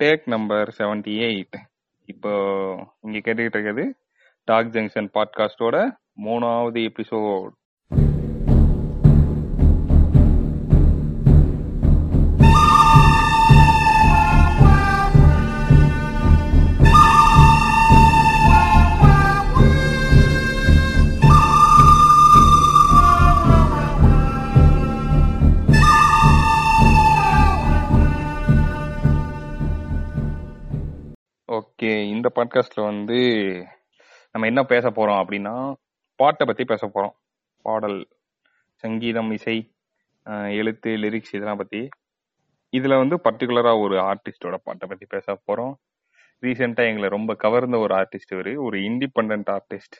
Take number seventy eight இப்போ இங்க கேட்டுக்கிட்டு இருக்கிறது டாக் ஜங்ஷன் பாட்காஸ்டோட மூணாவது எபிசோட் பாட்காஸ்ட்ல வந்து நம்ம என்ன பேச போறோம் அப்படின்னா பாட்டை பத்தி பேச போறோம். பாடல் சங்கீதம் இசை எழுத்து லிரிக்ஸ் இதெல்லாம் பத்தி. இதுல வந்து பர்டிகுலரா ஒரு ஆர்டிஸ்டோட பாட்டை பத்தி பேச போறோம். ரீசெண்டா எங்களை ரொம்ப கவர்ந்த ஒரு ஆர்டிஸ்ட் இவரு. ஒரு இண்டிபெண்ட் ஆர்டிஸ்ட்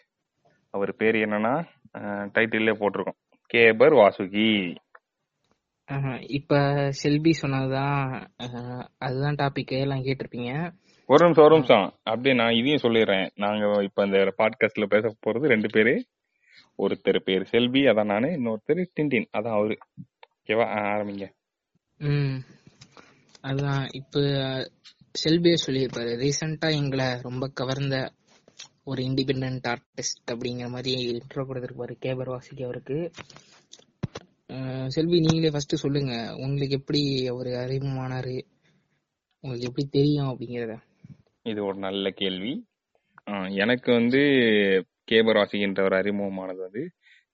அவர் பேர் என்னன்னா டைட்டில்லே போட்டிருக்கோம். கேபர் வாசுகி. இப்ப செல்பி சொன்னதுதான். அதுதான் டாபிக் எல்லாம் கேட்டிருப்பீங்க. ஒரு நிமிஷம் ஒரு நிமிஷம் அப்படியே நான் இதையும் சொல்லிடுறேன். நாங்க இப்ப இந்த பாட்காஸ்ட்ல பேச போறது ரெண்டு பேரு. ஒருத்தர் பேர் செல்வி அதான் நானு. இன்னொருத்தர் டின்டின் அதான் அவரு. ஓகேவா? ஆ, ஆரம்பிங்க. ம். அதுதான் இப்ப செல்பியே சொல்லியிருப்பாரு. ரீசெண்டா எங்களை ரொம்ப கவர்ந்த ஒரு இண்டிபெண்ட் ஆர்டிஸ்ட் அப்படிங்கிற மாதிரி இன்ட்ரோ கொடுத்துருப்பாரு கேபர் வாசிக்கு அவருக்கு. செல்வி நீங்களே ஃபர்ஸ்ட் சொல்லுங்க. உங்களுக்கு எப்படி அவர் அறிமுகமானாரு? உங்களுக்கு எப்படி தெரியும் அப்படிங்கறத. இது ஒரு நல்ல கேள்வி. எனக்கு வந்து கேபர் வாசிக்கின்றவர் அறிமுகமானது வந்து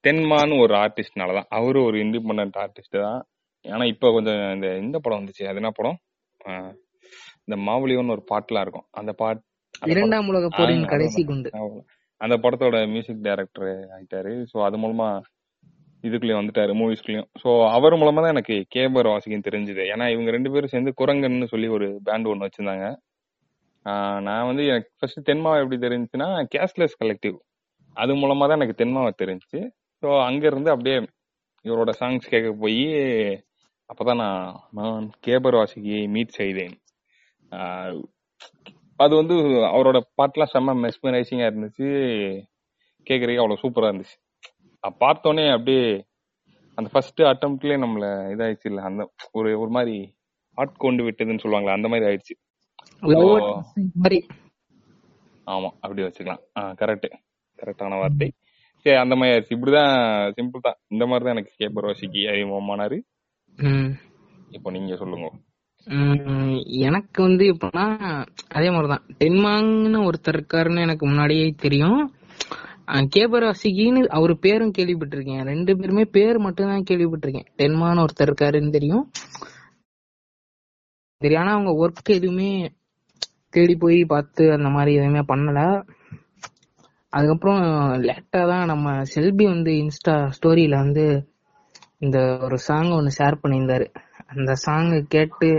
தென்மான்னு ஒரு ஆர்டிஸ்ட்னால தான். அவரு ஒரு இண்டிபெண்ட் ஆர்டிஸ்ட் தான். ஆனா இப்ப கொஞ்சம் இந்த இந்த படம் வந்துச்சு. அது என்ன படம்? இந்த மாவுலியோன்னு ஒரு பாட்டுலாம் இருக்கும். அந்த பாட் இரண்டாம் உலக போரின் கடைசி. குண்டு. அந்த படத்தோட மியூசிக் டைரக்டர் ஆயிட்டாரு. ஸோ அது மூலமா இதுக்குள்ளயும் வந்துட்டாரு மூவிஸ்க்குள்ளயும் ஸோ அவர் மூலமா தான் எனக்கு கேபர் வாசிக்கும் தெரிஞ்சது. ஏன்னா இவங்க ரெண்டு பேரும் சேர்ந்து குரங்கன்னு சொல்லி ஒரு பேண்ட் ஒன்று வச்சிருந்தாங்க. நான் வந்து எனக்கு ஃபர்ஸ்ட் தென்மாவை எப்படி தெரிஞ்சுன்னா கேஷ்லெஸ் கலெக்டிவ் அது மூலமா தான் எனக்கு தென்மாவை தெரிஞ்சு ஸோ அங்க இருந்து அப்படியே இவரோட சாங்ஸ் கேட்க போய் அப்போதான் நான் நான் கேபர் வாசிக்கியை மீட் செய்தேன் அது வந்து அவரோட பாட்டெலாம் செம்ம மெஸ்மரைசிங்காக இருந்துச்சு. கேட்குறதுக்கு அவ்வளோ சூப்பராக இருந்துச்சு. பார்த்தோன்னே அப்படியே அந்த ஃபர்ஸ்ட் அட்டம்ப்ட்லேயே நம்மள இதாயிடுச்சு இல்லை அந்த ஒரு ஒரு மாதிரி ஆட்கொண்டு விட்டதுன்னு சொல்லுவாங்களே அந்த மாதிரி ஆயிடுச்சு. மாதிரி. ஆமா அப்படி வச்சுக்கலாம். கரெக்ட் கரெக்டான வார்த்தை. சரி அந்த மாதிரி ஆயிடுச்சு. இப்படிதான் சிம்பிள் தான். இந்த மாதிரி தான் எனக்கு கேப்பர் வாசிக்கு அறிமுகமானாரு இப்போ நீங்க சொல்லுங்க. எனக்கு வந்து எப்படின்னா அதே மாதிரிதான். டென்மாங்னு ஒருத்தர் இருக்காருன்னு எனக்கு முன்னாடியே தெரியும். அஹ் கேபராசிகின்னு அவர் பேரும் கேள்விப்பட்டிருக்கேன். ரெண்டு பேருமே பேர் மட்டும்தான் கேள்விப்பட்டிருக்கேன். டென்மான்னு ஒருத்தர் இருக்காருன்னு தெரியும். தெரியும் ஆனா அவங்க ஒர்க் எதுவுமே தேடி போய் பார்த்து அந்த மாதிரி எதுவுமே பண்ணல. அதுக்கப்புறம் லேட்டா தான் நம்ம செல்பி வந்து இன்ஸ்டா ஸ்டோரியில வந்து இந்த ஒரு சாங் ஒன்று ஷேர் பண்ணியிருந்தாரு. அந்த சாங் கேட்டு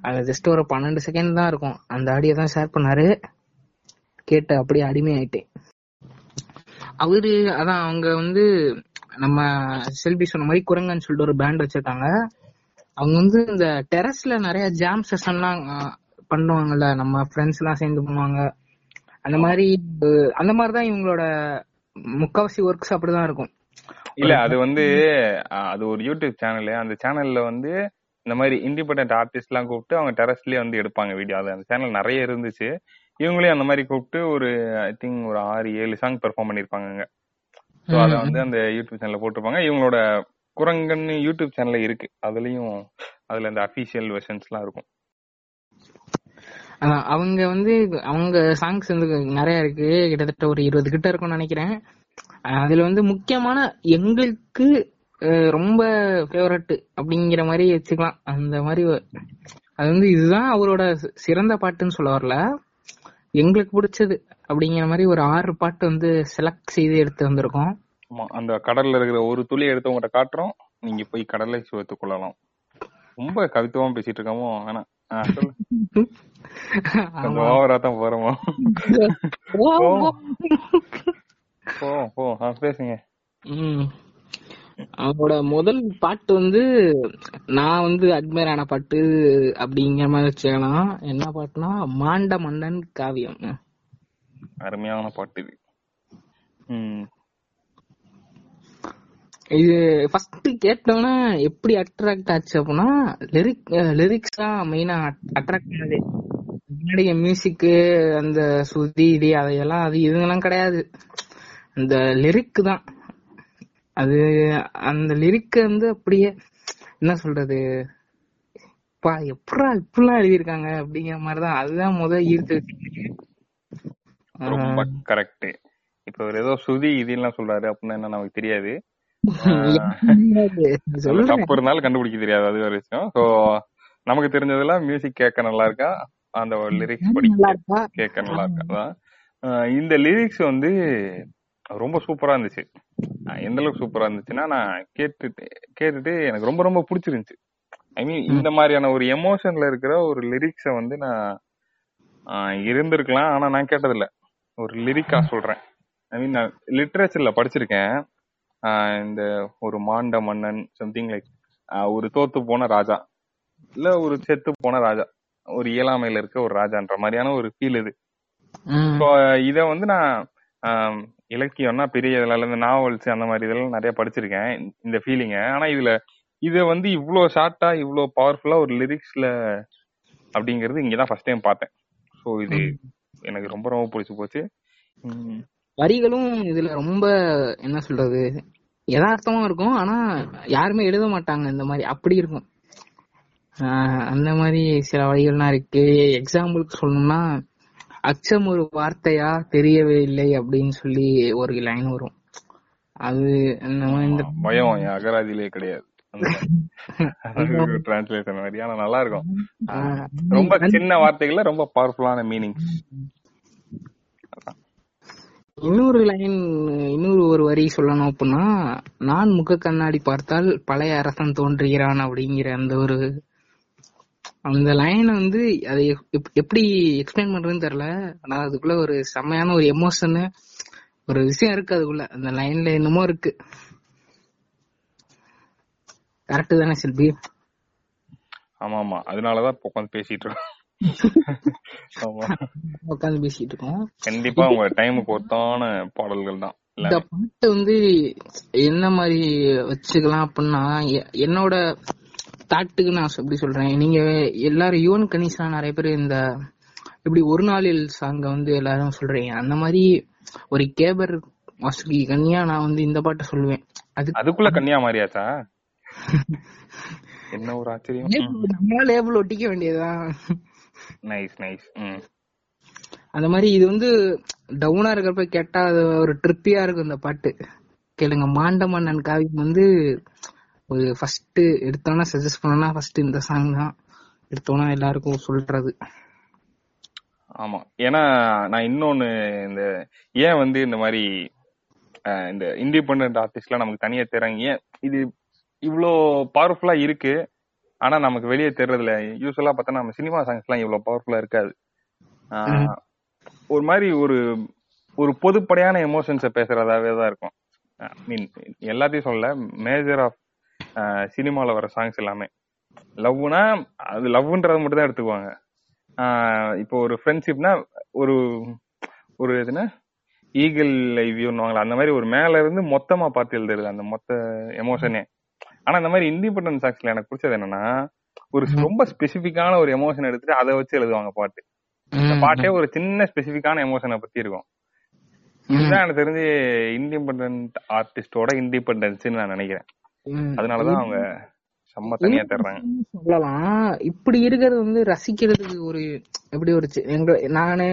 அது ஜஸ்ட் ஒரு பன்னெண்டு செகண்ட் தான் இருக்கும். அந்த ஆடியோ தான் ஷேர் பண்ணாரு. கேட்டு அப்படியே அடிமை ஆயிட்டேன் அவரு அதான் அவங்க வந்து நம்ம செல்பி சொன்ன மாதிரி குரங்கன்னு சொல்லிட்டு ஒரு பேண்ட் வச்சிருக்காங்க. அவங்க வந்து இந்த டெரஸ்ல நிறைய ஜாம் செஷன்லாம் பண்ணுவாங்கல்ல. நம்ம ஃப்ரெண்ட்ஸ் எல்லாம் சேர்ந்து பண்ணுவாங்க. அந்த மாதிரி அந்த மாதிரி தான் இவங்களோட முக்காவாசி ஒர்க்ஸ் அப்படிதான் இருக்கும். இல்ல அது வந்து அது ஒரு யூடியூப் சேனல் அந்த சேனல்ல வந்து இந்த மாதிரி இண்டிபெண்டன்ட் ஆர்டிஸ்ட் எல்லாம் கூப்பிட்டு அவங்க டெரஸ்லயே வந்து எடுப்பாங்க வீடியோ அது அந்த சேனல் நிறைய இருந்துச்சு. இவங்களையும் அந்த மாதிரி கூப்பிட்டு ஒரு ஐ திங்க் ஒரு ஆறு ஏழு சாங் பெர்ஃபார்ம் பண்ணிருப்பாங்க ஸோ அதை வந்து அந்த யூடியூப் சேனல்ல போட்டிருப்பாங்க. இவங்களோட குரங்கன்னு யூடியூப் சேனல்ல இருக்கு. அதுலயும் அதுல இந்த அபிஷியல் வெர்ஷன்ஸ்லாம் இருக்கும். அவங்க வந்து அவங்க சாங்ஸ் வந்து நிறைய இருக்கு. கிட்டத்தட்ட ஒரு இருபது கிட்ட இருக்கும்னு நினைக்கிறேன். அதுல வந்து முக்கியமான எங்களுக்கு ரொம்ப ஃபேவரட் அப்படிங்கிற மாதிரி வச்சுக்கலாம். அந்த மாதிரி அது வந்து இதுதான் அவரோட சிறந்த பாட்டுன்னு சொல்ல வரல. எங்களுக்கு பிடிச்சது அப்படிங்கிற மாதிரி ஒரு ஆறு பாட்டு வந்து செலக்ட் செய்து எடுத்து வந்திருக்கோம். ஆமா அந்த கடல்ல இருக்கிற ஒரு துளி எடுத்து உங்கள்கிட்ட காட்டுறோம். நீங்க போய் கடலை சுவைத்துக் கொள்ளலாம். ரொம்ப கவித்துவமா பேசிட்டு இருக்கோமோ வேணாம். கொஞ்சம் ஓவரா தான் போறோமோ. போ போ பேசுங்க. ம். அவரோட முதல் பாட்டு வந்து நான் வந்து அட்மையர் ஆன பாட்டு அப்படிங்கிற மாதிரி வச்சுக்கலாம் என்ன பாட்டுனா மாண்ட மன்னன் காவியம். அருமையான பாட்டு இது. இது ஃபர்ஸ்ட் கேட்டோன்னா எப்படி அட்ராக்ட் ஆச்சு அப்படின்னா லிரிக் லிரிக்ஸ் தான் மெயினா அட்ராக்ட் பண்ணது முன்னாடி மியூசிக்கு அந்த சுதி இடி அதையெல்லாம் அது இதுங்கெல்லாம் கிடையாது. அந்த லிரிக் தான். அது அந்த லிரிக் வந்து அப்படியே என்ன சொல்றது பா எப்படா இப்படிலாம் எழுதியிருக்காங்க அப்படிங்கிற மாதிரிதான். அதுதான் முத ஈர்த்து வச்சு ரொம்ப கரெக்ட் இப்ப ஏதோ சுதி இதெல்லாம் சொல்றாரு அப்படின்னா என்ன நமக்கு தெரியாது. தப்பு இருந்தாலும் கண்டுபிடிக்க தெரியாது அது ஒரு விஷயம். சோ நமக்கு தெரிஞ்சதுல மியூசிக் கேட்க நல்லா இருக்கா? அந்த லிரிக்ஸ் படிக்க கேட்க நல்லா இருக்கா? இந்த லிரிக்ஸ் வந்து ரொம்ப சூப்பரா இருந்துச்சு. எந்த அளவுக்கு சூப்பரா இருந்துச்சுன்னா நான் கேட்டுட்டு கேட்டுட்டு எனக்கு ரொம்ப ரொம்ப பிடிச்சிருந்துச்சு. ஐ மீன் இந்த மாதிரியான ஒரு எமோஷன்ல இருக்கிற ஒரு லிரிக்ஸ வந்து நான் இருந்திருக்கலாம். ஆனா நான் கேட்டதில்ல. ஒரு லிரிக்கா சொல்றேன். ஐ மீன் நான் லிட்ரேச்சர்ல படிச்சிருக்கேன். இந்த ஒரு மாண்ட மன்னன் சம்திங் லைக் ஒரு தோத்து போன ராஜா. இல்ல ஒரு செத்து போன ராஜா. ஒரு இயலாமையில இருக்க ஒரு ராஜான்ற மாதிரியான ஒரு ஃபீல் இது. ஸோ இத வந்து நான் இலக்கியம்னா பெரிய இதுல இந்த நாவல்ஸ் அந்த மாதிரி இதெல்லாம் நிறைய படிச்சிருக்கேன் இந்த ஃபீலிங்க ஆனா இதுல இத வந்து இவ்ளோ ஷார்ட்டா இவ்ளோ பவர்ஃபுல்லா ஒரு லிரிக்ஸ்ல அப்படிங்கறது இங்கதான் ஃபர்ஸ்ட் டைம் பார்த்தேன். ஸோ இது எனக்கு ரொம்ப ரொம்ப பிடிச்சு போச்சு. வரிகளும் இதுல ரொம்ப என்ன சொல்றது யதார்த்தமா இருக்கும். ஆனா யாருமே எழுத மாட்டாங்க. இந்த மாதிரி அப்படி இருக்கும். அந்த மாதிரி சில வரிகள்லாம் இருக்கு. எக்ஸாம்பிளுக்கு சொல்லணும்னா அச்சம் ஒரு வார்த்தையா தெரியவே இல்லை அப்படின்னு சொல்லி ஒரு லைன் வரும். அது இந்த பயம் என் அகராதியிலே கிடையாது. டிரான்ஸ்லேஷன் மாதிரி. ஆனா நல்லா இருக்கும். ரொம்ப சின்ன வார்த்தைகள்ல ரொம்ப பவர்ஃபுல்லான மீனிங் இன்னொரு லைன் இன்னொரு ஒரு வரி சொல்லணும் அப்படின்னா நான் முக கண்ணாடி பார்த்தால் பழைய அரசன் தோன்றுகிறான் அப்படிங்கிற அந்த ஒரு அந்த லைன் வந்து அதை எப்- எப்படி எக்ஸ்பிளைன் பண்றதுன்னு தெரியல ஆனா அதுக்குள்ள ஒரு செம்மையான ஒரு எமோஷனு ஒரு விஷயம் இருக்கு அதுக்குள்ள. அந்த லைன்ல என்னமோ இருக்கு. கரெக்ட் தானே செல்வி? ஆமா ஆமா அதனாலதான் இப்ப உட்காந்து பேசிட்டு இருக்கோம். உட்காந்து பேசிட்டு இருக்கோம். கண்டிப்பா உங்க டைமுக்கு ஒத்தான பாடல்கள் தான். இந்த பாட்டு வந்து என்ன மாதிரி வச்சுக்கலாம் அப்படின்னா என்னோட தாட்டுக்கு நான் எப்படி சொல்றேன் நீங்க எல்லாரும் யுவன் கணேசா நிறைய பேர் இந்த இப்படி ஒரு நாளில் சாங்க வந்து எல்லாரும் சொல்றீங்க. அந்த மாதிரி ஒரு கேபர் வாசுகி கன்னியா நான் வந்து இந்த பாட்டை சொல்லுவேன். அது அதுக்குள்ள கன்னியாகுமரியாச்சா என்ன ஒரு ஆச்சரியம். லேபிள் ஒட்டிக்க வேண்டியதுதான்? நைஸ் நைஸ் ம் அந்த மாதிரி இது வந்து டவுனா இருக்கிறப்ப கேட்டா அது ஒரு ட்ரிப்பியா இருக்கும் இந்த பாட்டு. கேளுங்க மாண்ட மன்னன் காவியம் வந்து ஒரு ஃபர்ஸ்ட் எடுத்தோன்னா சஜஸ்ட் பண்ணோம்னா ஃபர்ஸ்ட் இந்த சாங் தான் எடுத்தோன்னா எல்லாருக்கும் சொல்றது. ஆமா. ஏன்னா நான் இன்னொன்னு இந்த ஏன் வந்து இந்த மாதிரி இந்த இண்டிபெண்டன்ட் ஆர்டிஸ்ட்லாம் நமக்கு தனியா தர்றாங்க ஏன் இது இவ்ளோ பவர்ஃபுல்லா இருக்கு ஆனா நமக்கு வெளியே தெரியறதுல யூஸ்வலா பார்த்தா நம்ம சினிமா சாங்ஸ் எல்லாம் இவ்வளவு பவர்ஃபுல்லா இருக்காது. ஒரு மாதிரி ஒரு ஒரு பொதுப்படையான எமோஷன்ஸ பேசுறதாவே தான் இருக்கும். மீன் எல்லாத்தையும் சொல்ல மேஜர் ஆஃப் சினிமால வர சாங்ஸ் எல்லாமே. லவ்னா அது லவ்ன்றது மட்டும் தான் எடுத்துக்குவாங்க இப்போ ஒரு ஃப்ரெண்ட்ஷிப்னா ஒரு ஒரு எதுனா ஈகிள் லைவ்யூன்னு அந்த மாதிரி ஒரு மேல இருந்து மொத்தமா பார்த்து எழுதுறது அந்த மொத்த எமோஷனே ஆனா இந்த மாதிரி இண்டிபெண்டன்ஸ் சாங்ஸ்ல எனக்கு பிடிச்சது என்னன்னா ஒரு ரொம்ப ஸ்பெசிபிக்கான ஒரு எமோஷன் எடுத்துட்டு அதை வச்சு எழுதுவாங்க பாட்டு. இந்த பாட்டே ஒரு சின்ன ஸ்பெசிபிக்கான எமோஷனை பத்தி இருக்கும். இதுதான் எனக்கு தெரிஞ்சு இண்டிபெண்டன்ட் ஆர்டிஸ்டோட இண்டிபெண்டன்ஸ் நான் நினைக்கிறேன். அதனாலதான் அவங்க செம்ம தனியா தர்றாங்க சொல்லலாம். இப்படி இருக்கிறது வந்து ரசிக்கிறதுக்கு ஒரு எப்படி ஒரு எங்க நானே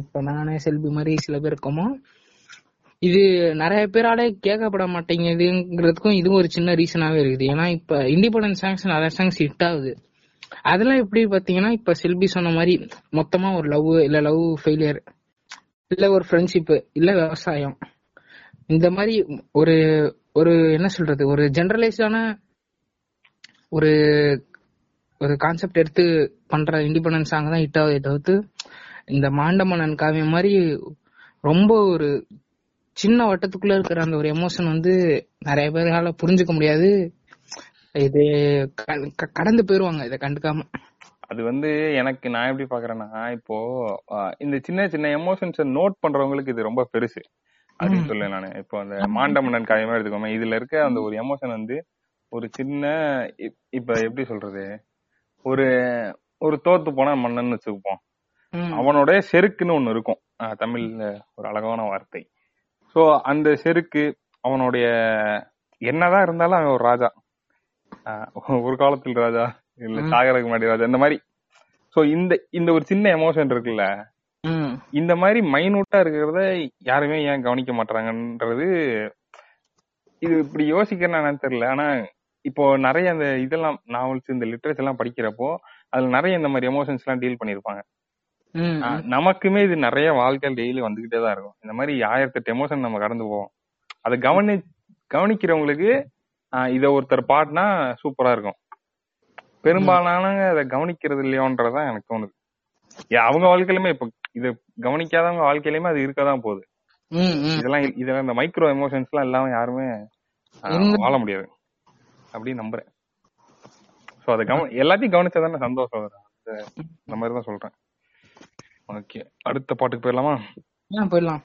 இப்ப நானே செல்வி மாதிரி சில பேர் இருக்கோமோ இது நிறைய பேரால கேட்கப்பட மாட்டேங்குதுங்கிறதுக்கும் இதுவும் ஒரு சின்ன ரீசனாவே இருக்குது. ஏன்னா இப்ப இண்டிபெண்டன்ஸ் சாங்ஸ் நிறைய சாங்ஸ் ஹிட் ஆகுது. அதெல்லாம் எப்படி பாத்தீங்கன்னா இப்ப செல்வி சொன்ன மாதிரி மொத்தமா ஒரு லவ் இல்ல லவ் ஃபெயிலியர் இல்ல ஒரு ஃப்ரெண்ட்ஷிப் இல்ல விவசாயம். இந்த மாதிரி ஒரு ஒரு என்ன சொல்றது ஒரு ஜெனரலைஸ்டான ஒரு ஒரு கான்செப்ட் எடுத்து பண்ற இண்டிபெண்டன்ஸ் சாங் தான் ஹிட் ஆகுதே தவிர்த்து இந்த மாண்டமன்னன் காவியம் மாதிரி ரொம்ப ஒரு சின்ன வட்டத்துக்குள்ள இருக்கிற அந்த ஒரு எமோஷன் வந்து நிறைய பேரால புரிஞ்சுக்க முடியாது. இது கடந்து போயிருவாங்க இதை கண்டுக்காம. அது வந்து எனக்கு நான் எப்படி பாக்குறேன்னா இப்போ இந்த சின்ன சின்ன எமோஷன்ஸை நோட் பண்றவங்களுக்கு இது ரொம்ப பெருசு. அப்படின்னு. சொல்லுவேன் நானு. இப்போ அந்த மாண்டமன்னன் காயமா எடுத்துக்கோமே இதுல இருக்க அந்த ஒரு எமோஷன் வந்து ஒரு சின்ன இப்- இப்ப எப்படி சொல்றது? ஒரு ஒரு தோத்து போன மன்னன் வச்சுக்குப்போம். அவனோட செருக்குன்னு ஒண்ணு இருக்கும். தமிழ்ல ஒரு அழகான வார்த்தை. சோ அந்த செருக்கு அவனுடைய என்னதான் இருந்தாலும் அவன் ஒரு ராஜா ஒரு காலத்தில் ராஜா இல்ல. சாகரக்கு முன்னாடி ராஜா இந்த மாதிரி சோ இந்த இந்த ஒரு சின்ன எமோஷன் இருக்குல்ல. இந்த மாதிரி மைனூட்டா இருக்கிறத யாருமே ஏன் கவனிக்க மாட்டாங்கன்றது இது இப்படி யோசிக்கிறேன் தெரியல ஆனா இப்போ நிறைய அந்த இதெல்லாம் நாவல்ஸ் இந்த லிட்ரேச்சர் எல்லாம் படிக்கிறப்போ அதுல நிறைய இந்த மாதிரி எமோஷன்ஸ் எல்லாம் டீல் பண்ணிருப்பாங்க நமக்குமே இது நிறைய வாழ்க்கையில் டெய்லி வந்துகிட்டே தான் இருக்கும். இந்த மாதிரி ஆயிரத்தெட்டு எமோஷன் நம்ம கடந்து போவோம். அதை கவனி கவனிக்கிறவங்களுக்கு இத ஒருத்தர் பாடினா சூப்பரா இருக்கும். பெரும்பாலானவங்க அதை கவனிக்கிறது இல்லையோன்றதுதான் எனக்கு தோணுது. அவங்க வாழ்க்கையிலுமே இப்ப இத கவனிக்காதவங்க வாழ்க்கையிலுமே அது இருக்கதான் போகுது. இதெல்லாம் இதெல்லாம் இந்த மைக்ரோ எமோஷன்ஸ் எல்லாம் இல்லாம யாருமே வாழ முடியாது. அப்படின்னு நம்புறேன். சோ அதை கவன எல்லாத்தையும் கவனிச்சாதானே சந்தோஷம் வரும். அந்த- இந்த மாதிரி தான் சொல்றேன். ஓகே. அடுத்த பாட்டுக்கு போயிடலாமா? ஆ, போயிடலாம்.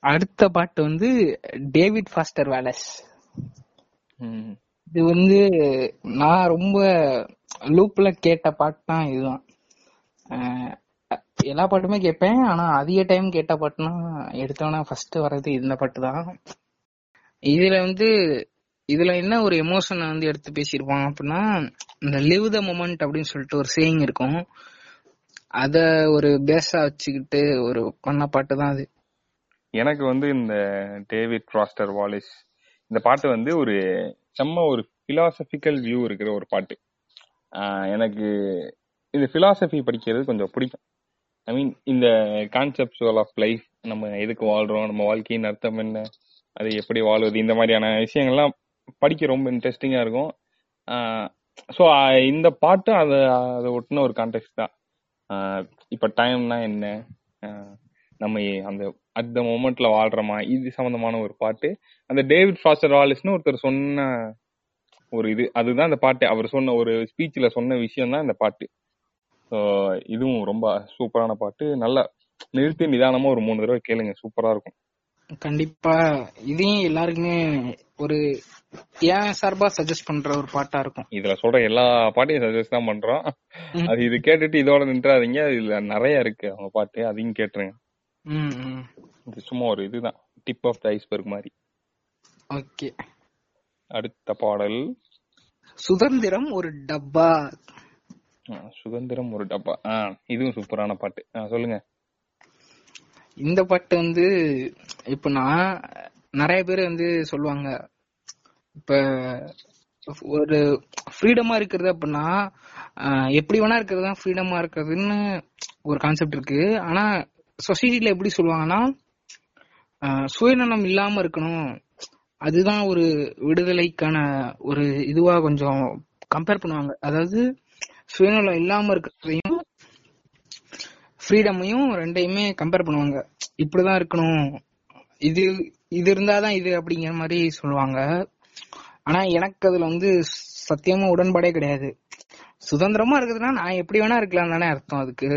அடுத்த பாட்டு வந்து டேவிட் ஃபாஸ்டர் வேலஸ். இது வந்து நான் ரொம்ப லூப்ல கேட்ட பாட்டு தான் இதுதான். எல்லா பாட்டுமே கேட்பேன் ஆனா அதிக டைம் கேட்ட பாட்டுனா எடுத்தோன்னா ஃபர்ஸ்ட் வர்றது இந்த பாட்டு தான். இதுல வந்து இதுல என்ன ஒரு எமோஷனை வந்து எடுத்து பேசியிருப்பாங்க அப்படின்னா இந்த லிவ் த மொமெண்ட் அப்படின்னு சொல்லிட்டு ஒரு சேயிங் இருக்கும். அத ஒரு பேஸா வச்சுக்கிட்டு ஒரு பண்ண பாட்டு தான் அது. எனக்கு வந்து இந்த டேவிட் ராஸ்டர் வாலிஸ் இந்த பாட்டு வந்து ஒரு செம்ம ஒரு பிலாசபிக்கல் வியூ இருக்கிற ஒரு பாட்டு. எனக்கு இந்த பிலாசபி படிக்கிறது கொஞ்சம் பிடிக்கும். ஐ மீன் இந்த கான்செப்டுவல் ஆஃப் லைஃப் நம்ம எதுக்கு வாழ்றோம் நம்ம வாழ்க்கையின் அர்த்தம் என்ன அது எப்படி வாழ்வது இந்த மாதிரியான விஷயங்கள்லாம் படிக்க ரொம்ப இன்ட்ரெஸ்டிங்காக இருக்கும். ஸோ இந்த பாட்டு அதை அதை ஒட்டின ஒரு கான்டெக்ட் தான். இப்ப டைம்னா என்ன? நம்ம அந்த அட் த மொமெண்ட்ல வாழ்றோமா? இது சம்பந்தமான ஒரு பாட்டு. அந்த டேவிட் ஃபாஸ்டர் வாலிஸ்னு ஒருத்தர் சொன்ன ஒரு இது அதுதான் அந்த பாட்டு. அவர் சொன்ன ஒரு ஸ்பீச்ல சொன்ன விஷயம் தான் இந்த பாட்டு. ஸோ இதுவும் ரொம்ப சூப்பரான பாட்டு. நல்லா நிறுத்தி நிதானமா ஒரு மூணு தடவை கேளுங்க. சூப்பரா இருக்கும். கண்டிப்பா. இதையும் எல்லாருக்குமே ஒரு ஏன் சார்பா சஜஸ்ட் பண்ற ஒரு பாட்டா இருக்கும்? இதுல சொல்ற எல்லா பாட்டையும் சஜஸ்ட் தான் பண்றோம். அது இது கேட்டுட்டு இதோட நின்றாதீங்க. இதுல நிறைய இருக்கு அவங்க பாட்டு. அதையும் கேட்டுருங்க. இது சும்மா ஒரு இதுதான். டிப் ஆஃப் த ஐஸ்பர்க் மாதிரி. ஓகே. அடுத்த பாடல். சுதந்திரம் ஒரு டப்பா. சுதந்திரம் ஒரு டப்பா. இதுவும் சூப்பரான பாட்டு. சொல்லுங்க. இந்த பாட்டு வந்து இப்ப நான் நிறைய பேர் வந்து சொல்லுவாங்க இப்ப ஒரு ஃப்ரீடமா இருக்கிறது அப்படின்னா எப்படி வேணா இருக்கிறது தான் ஃப்ரீடமா இருக்கிறதுன்னு ஒரு கான்செப்ட் இருக்கு. ஆனா சொசைட்டில எப்படி சொல்லுவாங்கன்னா சுயநலம் இல்லாம இருக்கணும். அதுதான் ஒரு விடுதலைக்கான ஒரு இதுவா கொஞ்சம் கம்பேர் பண்ணுவாங்க. அதாவது சுயநலம் இல்லாம இருக்கிறதையும் ஃப்ரீடமையும் ரெண்டையுமே கம்பேர் பண்ணுவாங்க. இப்படிதான் இருக்கணும். இது இது இருந்தாதான் இது அப்படிங்கிற மாதிரி சொல்லுவாங்க. ஆனா எனக்கு அதுல வந்து சத்தியமா உடன்பாடே கிடையாது. சுதந்திரமா இருக்குதுன்னா நான் எப்படி வேணா இருக்கலாம் தானே அர்த்தம் அதுக்கு.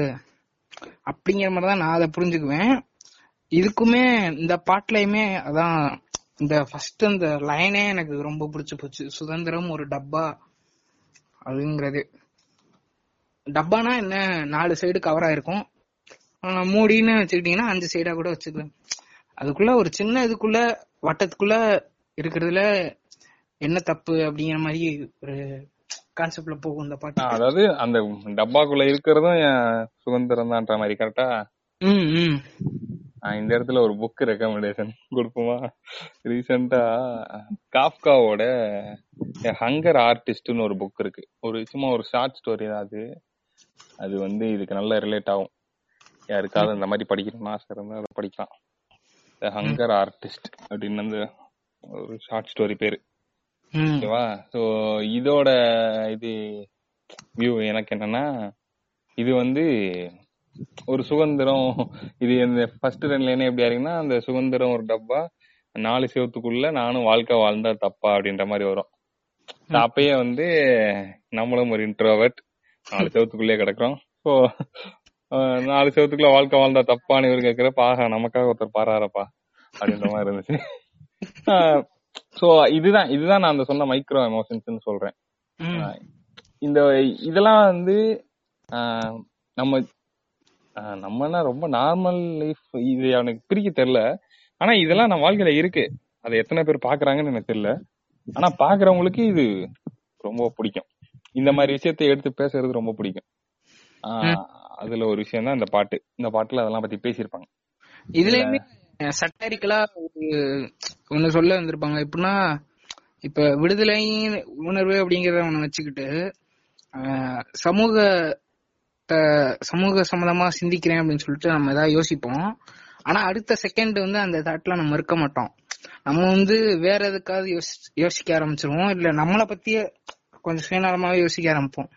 அப்படிங்கிற மாதிரி தான் நான் அதை புரிஞ்சுக்குவேன். இதுக்குமே இந்த பாட்டுலயுமே அதான் இந்த ஃபர்ஸ்ட் அந்த லைனே எனக்கு ரொம்ப பிடிச்சு போச்சு. சுதந்திரம் ஒரு டப்பா அதுங்கிறது. டப்பானா என்ன நாலு சைடு கவர் ஆயிருக்கும். மூடின்னு வச்சுக்கிட்டீங்கன்னா அஞ்சு சைடா கூட வச்சுக்கலாம். அதுக்குள்ள ஒரு சின்ன இதுக்குள்ள வட்டத்துக்குள்ள இருக்கிறதுல என்ன தப்பு அப்படிங்கிற மாதிரி ஒரு கான்செப்ட்ல போகும் இந்த பாட்டு. அதாவது அந்த டப்பாக்குள்ள இருக்கிறதும் சுதந்திரம் தான்ற மாதிரி கரெக்டா இந்த இடத்துல ஒரு புக் ரெக்கமெண்டேஷன் கொடுப்போமா? ரீசெண்டா காப்காவோட ஹங்கர் ஆர்டிஸ்ட்னு ஒரு புக் இருக்கு. ஒரு சும்மா ஒரு ஷார்ட் ஸ்டோரி தான் அது. அது வந்து இதுக்கு நல்லா ரிலேட் ஆகும். யாருக்காவது இந்த மாதிரி படிக்கணும்னு ஆசை இருந்தா அதை படிக்கலாம். த ஹங்கர் ஆர்டிஸ்ட் அப்படின்னு அந்த ஒரு ஷார்ட் ஸ்டோரி பேரு. ஓகேவா? ஸோ இதோட இது வியூ எனக்கு என்னன்னா இது வந்து ஒரு சுதந்திரம். இது இந்த ஃபர்ஸ்ட் ரெண்டு லைனே எப்படி ஆயிருக்குன்னா அந்த சுதந்திரம் ஒரு டப்பா நாலு சிவத்துக்குள்ள நானும் வாழ்க்கை வாழ்ந்தா தப்பா அப்படின்ற மாதிரி வரும். அப்பயே வந்து நம்மளும் ஒரு இன்ட்ரோவர்ட் நாலு சிவத்துக்குள்ளே கிடக்குறோம். ஸோ நாலு சிவத்துக்குள்ள வாழ்க்கை வாழ்ந்தா தப்பான்னு இவர் கேட்கிறப்ப ஆஹா நமக்காக ஒருத்தர் பாராரப்பா அப்படின்ற மாதிரி இருந்துச்சு. சோ இதுதான் இதுதான் நான் அந்த சொன்ன மைக்ரோ எமோஷன்ஸ் சொல்றேன். இந்த இதெல்லாம் வந்து நம்ம நம்மனா ரொம்ப நார்மல் லைஃப் இது எனக்கு பிரிக்க தெரியல. ஆனா இதெல்லாம் நம்ம வாழ்க்கையில இருக்கு. அதை எத்தனை பேர் பாக்குறாங்கன்னு எனக்கு தெரியல. ஆனா பாக்குறவங்களுக்கு இது ரொம்ப பிடிக்கும். இந்த மாதிரி விஷயத்தை எடுத்து பேசுறது ரொம்ப பிடிக்கும். ஆஹ் அதுல ஒரு விஷயம் தான் இந்த பாட்டு. இந்த பாட்டுல அதெல்லாம் பத்தி பேசியிருப்பாங்க. இதுலயுமே சட்டாரிக்கலா ஒரு ஒண்ணு சொல்ல வந்திருப்பாங்க. எப்படின்னா இப்ப விடுதலை உணர்வு அப்படிங்கறத ஒண்ணு வச்சுக்கிட்டு சமூக சமூக சம்பந்தமா சிந்திக்கிறேன் அப்படின்னு சொல்லிட்டு நம்ம ஏதாவது யோசிப்போம். ஆனா அடுத்த செகண்ட் வந்து அந்த தாட்ல நம்ம இருக்க மாட்டோம். நம்ம வந்து வேற எதுக்காவது யோசி- யோசிக்க ஆரம்பிச்சிருவோம். இல்ல நம்மளை பத்தியே கொஞ்சம் சுயநலமாவே யோசிக்க ஆரம்பிப்போம்.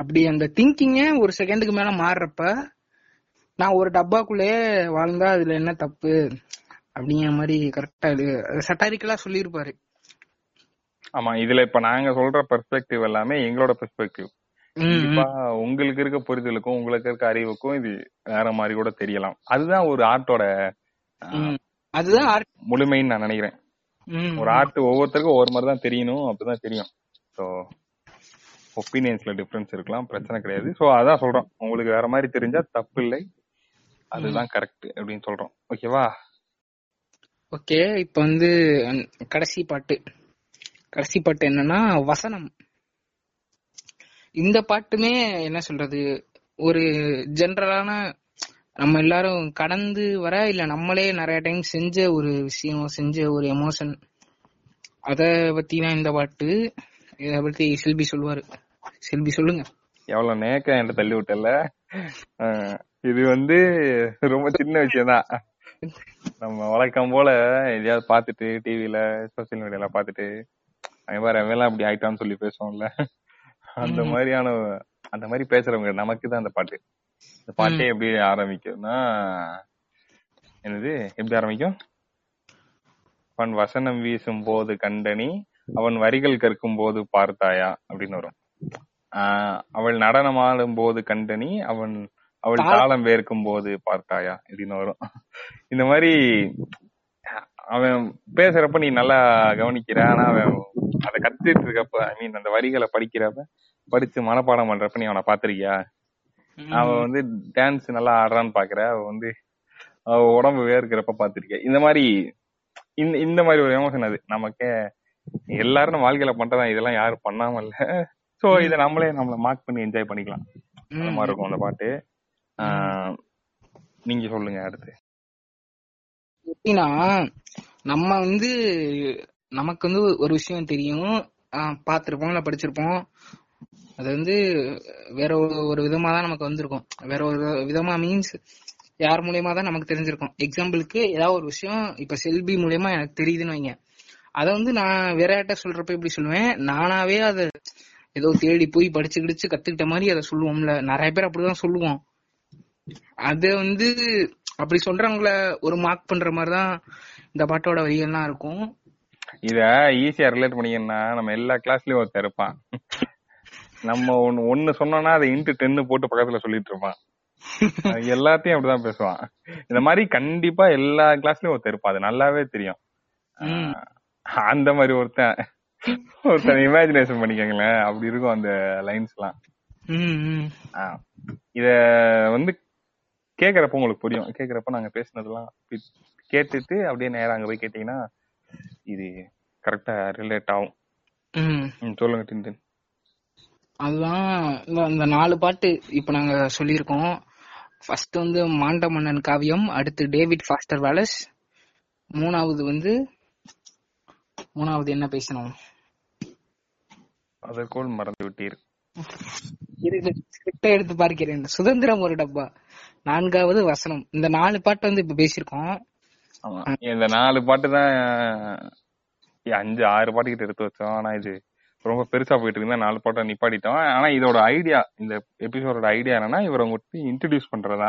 அப்படி அந்த திங்கிங்க ஒரு செகண்டுக்கு மேல மாறுறப்ப நான் ஒரு டப்பாக்குள்ளேயே வாழ்ந்தா அதுல என்ன தப்பு? அப்படிங்கிற மாதிரி கரெக்டா இது சட்டாரிக்கலா சொல்லியிருப்பாரு. ஆமா இதுல இப்ப நாங்க சொல்ற பெர்ஸ்பெக்டிவ் எல்லாமே எங்களோட பெர்ஸ்பெக்டிவ். கண்டிப்பா உங்களுக்கு இருக்க புரிதலுக்கும் உங்களுக்கு இருக்க அறிவுக்கும் இது வேற மாதிரி கூட தெரியலாம். அதுதான் ஒரு ஆர்ட்டோட. அதுதான் art. முழுமைன்னு நான் நினைக்கிறேன். ஒரு ஆர்ட் ஒவ்வொருத்தருக்கும் ஒவ்வொரு மாதிரி தான் தெரியணும் அப்படிதான் தெரியும். ஸோ ஒப்பீனியன்ஸ்ல டிஃபரன்ஸ் இருக்கலாம் பிரச்சனை கிடையாது. ஸோ அதான் சொல்றோம். உங்களுக்கு வேற மாதிரி தெரிஞ்சா தப்பு இல்லை அதுதான் கரெக்ட் அப்படின்னு சொல்றோம். ஓகேவா ஓகே இப்ப வந்து கடைசி பாட்டு. கடைசி பாட்டு என்னன்னா வசனம். இந்த பாட்டுமே என்ன சொல்றது? ஒரு ஜென்ரலான நம்ம எல்லாரும் கடந்து வர இல்ல நம்மளே நிறைய டைம் செஞ்ச ஒரு விஷயம் செஞ்ச ஒரு எமோஷன் அத பத்தி தான் இந்த பாட்டு. இத பத்தி செல்பி சொல்லுவாரு. செல்பி சொல்லுங்க. எவ்வளவு நேக்க என்கிட்ட தள்ளி விட்டல இது வந்து ரொம்ப சின்ன விஷயம் தான் நம்ம வழக்கம் போல எதையாவது பாத்துட்டு டிவில சோசியல் மீடியால பாத்துட்டு வேற எல்லாம் அப்படி ஆயிட்டான்னு சொல்லி பேசுவோம்ல. அந்த. மாதிரியான அந்த மாதிரி பேசுறவங்க நமக்கு தான் அந்த பாட்டு. இந்த பாட்டே எப்படி ஆரம்பிக்கும்னா என்னது? எப்படி ஆரம்பிக்கும்? அவன் வசனம் வீசும் போது கண்டனி அவன் வரிகள் கற்கும் போது பார்த்தாயா? அப்படின்னு வரும். ஆஹ் அவள் நடனம் ஆடும் போது கண்டனி அவன் அவள் தாளம். தாளம் வேர்க்கும் போது பார்த்தாயா? அப்படின்னு வரும். இந்த மாதிரி அவன் பேசுறப்ப நீ நல்லா கவனிக்கிற. ஆனா அவன் அதை கத்துட்டு இருக்கப்ப ஐ மீன் அந்த வரிகளை படிக்கிறப்ப படிச்சு மனப்பாடம் பண்றப்ப நீ அவனை பாத்திருக்கியா அவன் வந்து டான்ஸ் நல்லா ஆடுறான்னு பாக்குற அவ வந்து அவ உடம்பு வேர்க்கிறப்ப பாத்திருக்க இந்த மாதிரி இந்த இந்த மாதிரி ஒரு எமோஷன் அது. நமக்கே எல்லாரும் நம்ம வாழ்க்கையில பண்றதா இதெல்லாம் யாரும் பண்ணாம இல்ல. சோ இத நம்மளே நம்மள மார்க் பண்ணி என்ஜாய் பண்ணிக்கலாம். அந்த மாதிரி இருக்கும் அந்த பாட்டு. நீங்க சொல்லுங்க அடுத்து. எப்படின்னா நம்ம வந்து நமக்கு வந்து ஒரு விஷயம் தெரியும். பார்த்திருப்போம் இல்ல படிச்சிருப்போம். அது வந்து வேற ஒரு ஒரு விதமா தான் நமக்கு வந்திருக்கும். வேற ஒரு விதமா மீன்ஸ் யார் மூலியமா தான் நமக்கு தெரிஞ்சிருக்கும். எக்ஸாம்பிளுக்கு ஏதாவது ஒரு விஷயம் இப்ப செல்பி மூலியமா எனக்கு தெரியுதுன்னு வைங்க. அத வந்து நான் வேற யார்ட்ட சொல்றப்ப எப்படி சொல்லுவேன்? நானாவே அத ஏதோ தேடி போய் படிச்சு கிடிச்சு கத்துக்கிட்ட மாதிரி அதை சொல்லுவோம்ல. நிறைய பேர் அப்படிதான் சொல்லுவோம் அது வந்து அப்படி சொல்றவங்கள ஒரு மார்க் பண்ற மாதிரி தான் இந்த பாட்டோட வரியெல்லாம் இருக்கும். இத ஈஸியா ரிலேட் பண்ணீங்கன்னா நம்ம எல்லா கிளாஸ்லயும் ஒருத்தர் இருப்பான். நம்ம ஒண்ணு ஒண்ணு சொன்னோம்னா அதை இன்ட்டு டென்னு போட்டு பக்கத்துல சொல்லிட்டு இருப்பான். எல்லாத்தையும் அப்படிதான் பேசுவான். இந்த மாதிரி கண்டிப்பா எல்லா கிளாஸ்லயும் ஒருத்தர் இருப்பான். அது நல்லாவே தெரியும். அந்த மாதிரி ஒருத்தன். ஒருத்தன் இமேஜினேஷன் பண்ணிக்கங்களேன். அப்படி இருக்கும் அந்த லைன்ஸ் எல்லாம் இத வந்து கேக்குறப்ப உங்களுக்கு புரியும். கேக்குறப்ப நாங்க பேசுனதெல்லாம் கேட்டுட்டு அப்படியே நேரா அங்க போய் கேட்டீங்கன்னா இது கரெக்டா ரிலேட் ஆகும். சொல்லுங்க டின்டின். அதுதான் இந்த நாலு பாட்டு இப்ப நாங்க சொல்லியிருக்கோம். ஃபர்ஸ்ட் வந்து மாண்ட மன்னன் காவியம் அடுத்து டேவிட் ஃபாஸ்டர் வேலஸ் மூணாவது வந்து மூணாவது என்ன பேசணும்? அதற்குள் மறந்து விட்டீர் ஸ்கிரிப்டை எடுத்து பார்க்கிறேன். சுதந்திரம் ஒரு டப்பா. நான்காவது வசனம். இந்த நாலு பாட்டு வந்து இப்ப பேசியிருக்கோம். இந்த நாலு பாட்டு தான் அஞ்சு ஆறு பாட்டு கிட்ட எடுத்து வச்சோம். ஆனா இது ரொம்ப பெருசா போயிட்டு இருந்தா நாலு பாட்டை நிப்பாட்டிட்டோம். ஆனா இதோட ஐடியா இந்த எபிசோடோட ஐடியா என்னன்னா இவரை உங்களுக்கு இன்ட்ரடியூஸ் பண்றதா.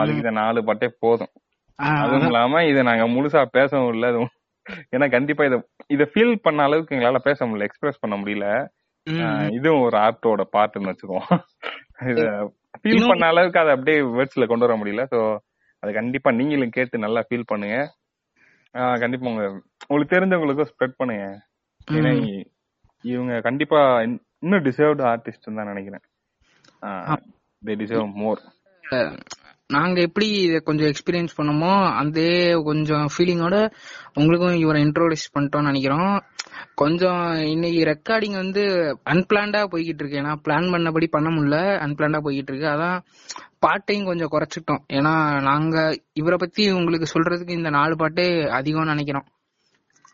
அதுக்கு இந்த நாலு பாட்டே போதும். அதுவும் இல்லாம இத நாங்க முழுசா பேசவும் இல்ல. ஏன்னா கண்டிப்பா இத இத ஃபீல் பண்ண அளவுக்கு எங்களால பேச முடியல எக்ஸ்பிரஸ் பண்ண முடியல. இதுவும் ஒரு ஆர்ட்டோட பார்ட்னு வச்சுக்குவோம். இத ஃபீல் பண்ண அளவுக்கு அதை அப்படியே வேர்ட்ஸ்ல கொண்டு வர முடியல. சோ அது கண்டிப்பா நீங்களும் கேட்டு நல்லா ஃபீல் பண்ணுங்க. கண்டிப்பா உங்க உங்களுக்கு தெரிஞ்சவங்களுக்கும் ஸ்ப்ரெட் பண்ணுங்க. ஏன்னா இவங்க கண்டிப்பா இன்- இன்னும் டிசர்வ்டு ஆர்டிஸ்ட் தான் நினைக்கிறேன். தே டிசர்வ் மோர் நாங்க எப்படி இதை கொஞ்சம் எக்ஸ்பீரியன்ஸ் பண்ணோமோ அதே கொஞ்சம் ஃபீலிங்கோட உங்களுக்கும் இவரை இன்ட்ரோடியூஸ் பண்ணிட்டோம்னு நினைக்கிறோம். கொஞ்சம் இன்னைக்கு ரெக்கார்டிங் வந்து அன்பிளான்டா போய்கிட்டு இருக்கு. ஏன்னா பிளான் பண்ணபடி பண்ண முடியல. அன்பிளான்டா போய்கிட்டு இருக்கு. அதான் பாட்டையும் கொஞ்சம் குறைச்சிட்டோம் ஏன்னா நாங்க இவரை பத்தி உங்களுக்கு சொல்றதுக்கு இந்த நாலு பாட்டே அதிகம்னு நினைக்கிறோம்.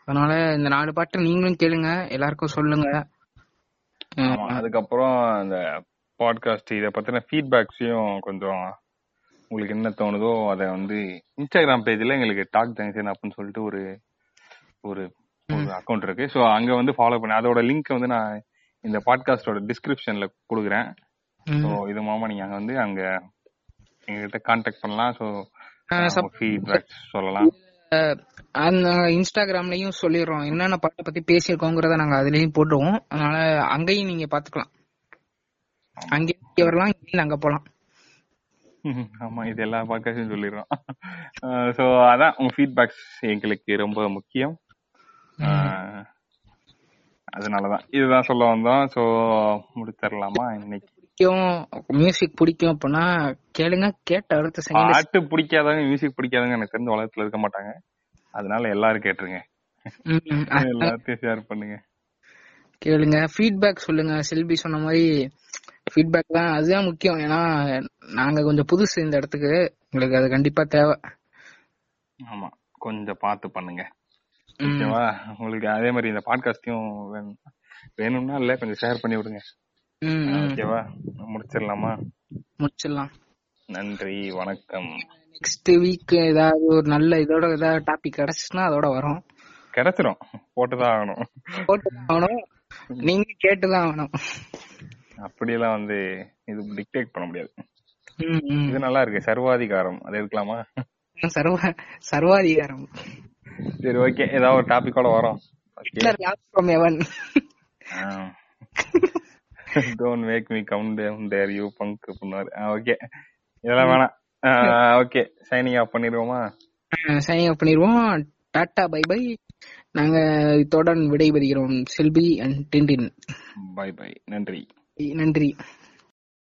அதனால இந்த நாலு பாட்டு நீங்களும் கேளுங்க. எல்லாருக்கும் சொல்லுங்க. அதுக்கப்புறம் இந்த பாட்காஸ்ட் இத பத்தின ஃபீட்பேக்ஸையும் கொஞ்சம் உங்களுக்கு என்ன தோணுதோ அதை வந்து இன்ஸ்டாகிராம் பேஜ்ல எங்களுக்கு டாக் ஜங்ஷன் அப்படின்னு சொல்லிட்டு ஒரு ஒரு அக்கௌண்ட் இருக்கு. ஸோ அங்க வந்து ஃபாலோ பண்ணி. அதோட லிங்க் வந்து நான் இந்த பாட்காஸ்டோட டிஸ்கிரிப்ஷன்ல கொடுக்குறேன். ஸோ இது மூலமா நீங்க அங்க வந்து அங்க எங்ககிட்ட கான்டாக்ட் பண்ணலாம். ஸோ ஃபீட்பேக் சொல்லலாம். அந்த இன்ஸ்டாகிராம்லயும் சொல்லிடுறோம். என்னென்ன பாட்டை பத்தி பேசியிருக்கோங்கிறத நாங்க அதுலயும் போட்டுருவோம். அதனால அங்கேயும் நீங்க பாத்துக்கலாம் அங்கேயும் வரலாம் அங்க போலாம். ஆமா இது எல்லா பாட்காஸ்டும் சொல்லிடுறோம். ஸோ அதான் உங்க ஃபீட்பேக்ஸ் எங்களுக்கு ரொம்ப முக்கியம். அதனாலதான். இதுதான் சொல்ல வந்தோம். ஸோ முடிச்சிடலாமா இன்னைக்கு? பிடிக்கும். மியூசிக் பிடிக்கும் அப்படின்னா கேளுங்க கேட்ட அடுத்த செகண்ட் பாட்டு பிடிக்காதவங்க மியூசிக் பிடிக்காதவங்க எனக்கு தெரிஞ்ச உலகத்துல இருக்க மாட்டாங்க. அதனால எல்லாரும் கேட்டுருங்க. எல்லாத்தையும் ஷேர் பண்ணுங்க. கேளுங்க. ஃபீட்பேக் சொல்லுங்க. செல்வி சொன்ன மாதிரி ஃபீட்பேக் தான். அதுதான் முக்கியம். ஏன்னா நாங்க கொஞ்சம் புதுசு இந்த இடத்துக்கு. உங்களுக்கு அது கண்டிப்பா தேவை. ஆமா. கொஞ்சம் பார்த்து பண்ணுங்க. ஓகேவா? உங்களுக்கு அதே மாதிரி இந்த பாட்காஸ்டையும் வேணும் வேணும்னா இல்ல கொஞ்சம் ஷேர் பண்ணி விடுங்க. ஓகேவா? முடிச்சிடலாமா? முடிச்சிடலாம். நன்றி. வணக்கம். நெக்ஸ்ட் வீக் ஏதாவது ஒரு நல்ல இதோட ஏதாவது டாபிக் கிடைச்சுன்னா அதோட வரும். கிடைச்சிரும். போட்டுதான் ஆகணும். போட்டுதான் ஆகணும். நீங்க கேட்டுதான் ஆகணும். அப்படியெல்லாம் வந்து இது டிக்டேட் பண்ண முடியாது. இது நல்லா இருக்கு. சர்வாதிகாரம். அது எடுக்கலாமா? சர்வ சர்வாதிகாரம். சரி ஓகே ஏதாவது ஒரு டாபிக்கோட வரோம். ஓகே ஹிட்லர் லாஸ்ட் ஃப்ரம் எவன் don't make me count down there you punk பண்ணுவாரு ஓகே இதெல்லாம் வேணாம். ஓகே சைனிங் ஆஃப் பண்ணிடுவோமா? சைனிங் அப் பண்ணிடுவோம். டாடா பை பை நாங்க இத்துடன் விடைபெறுகிறோம். Selvi and Tintin. Bye bye நன்றி. நன்றி.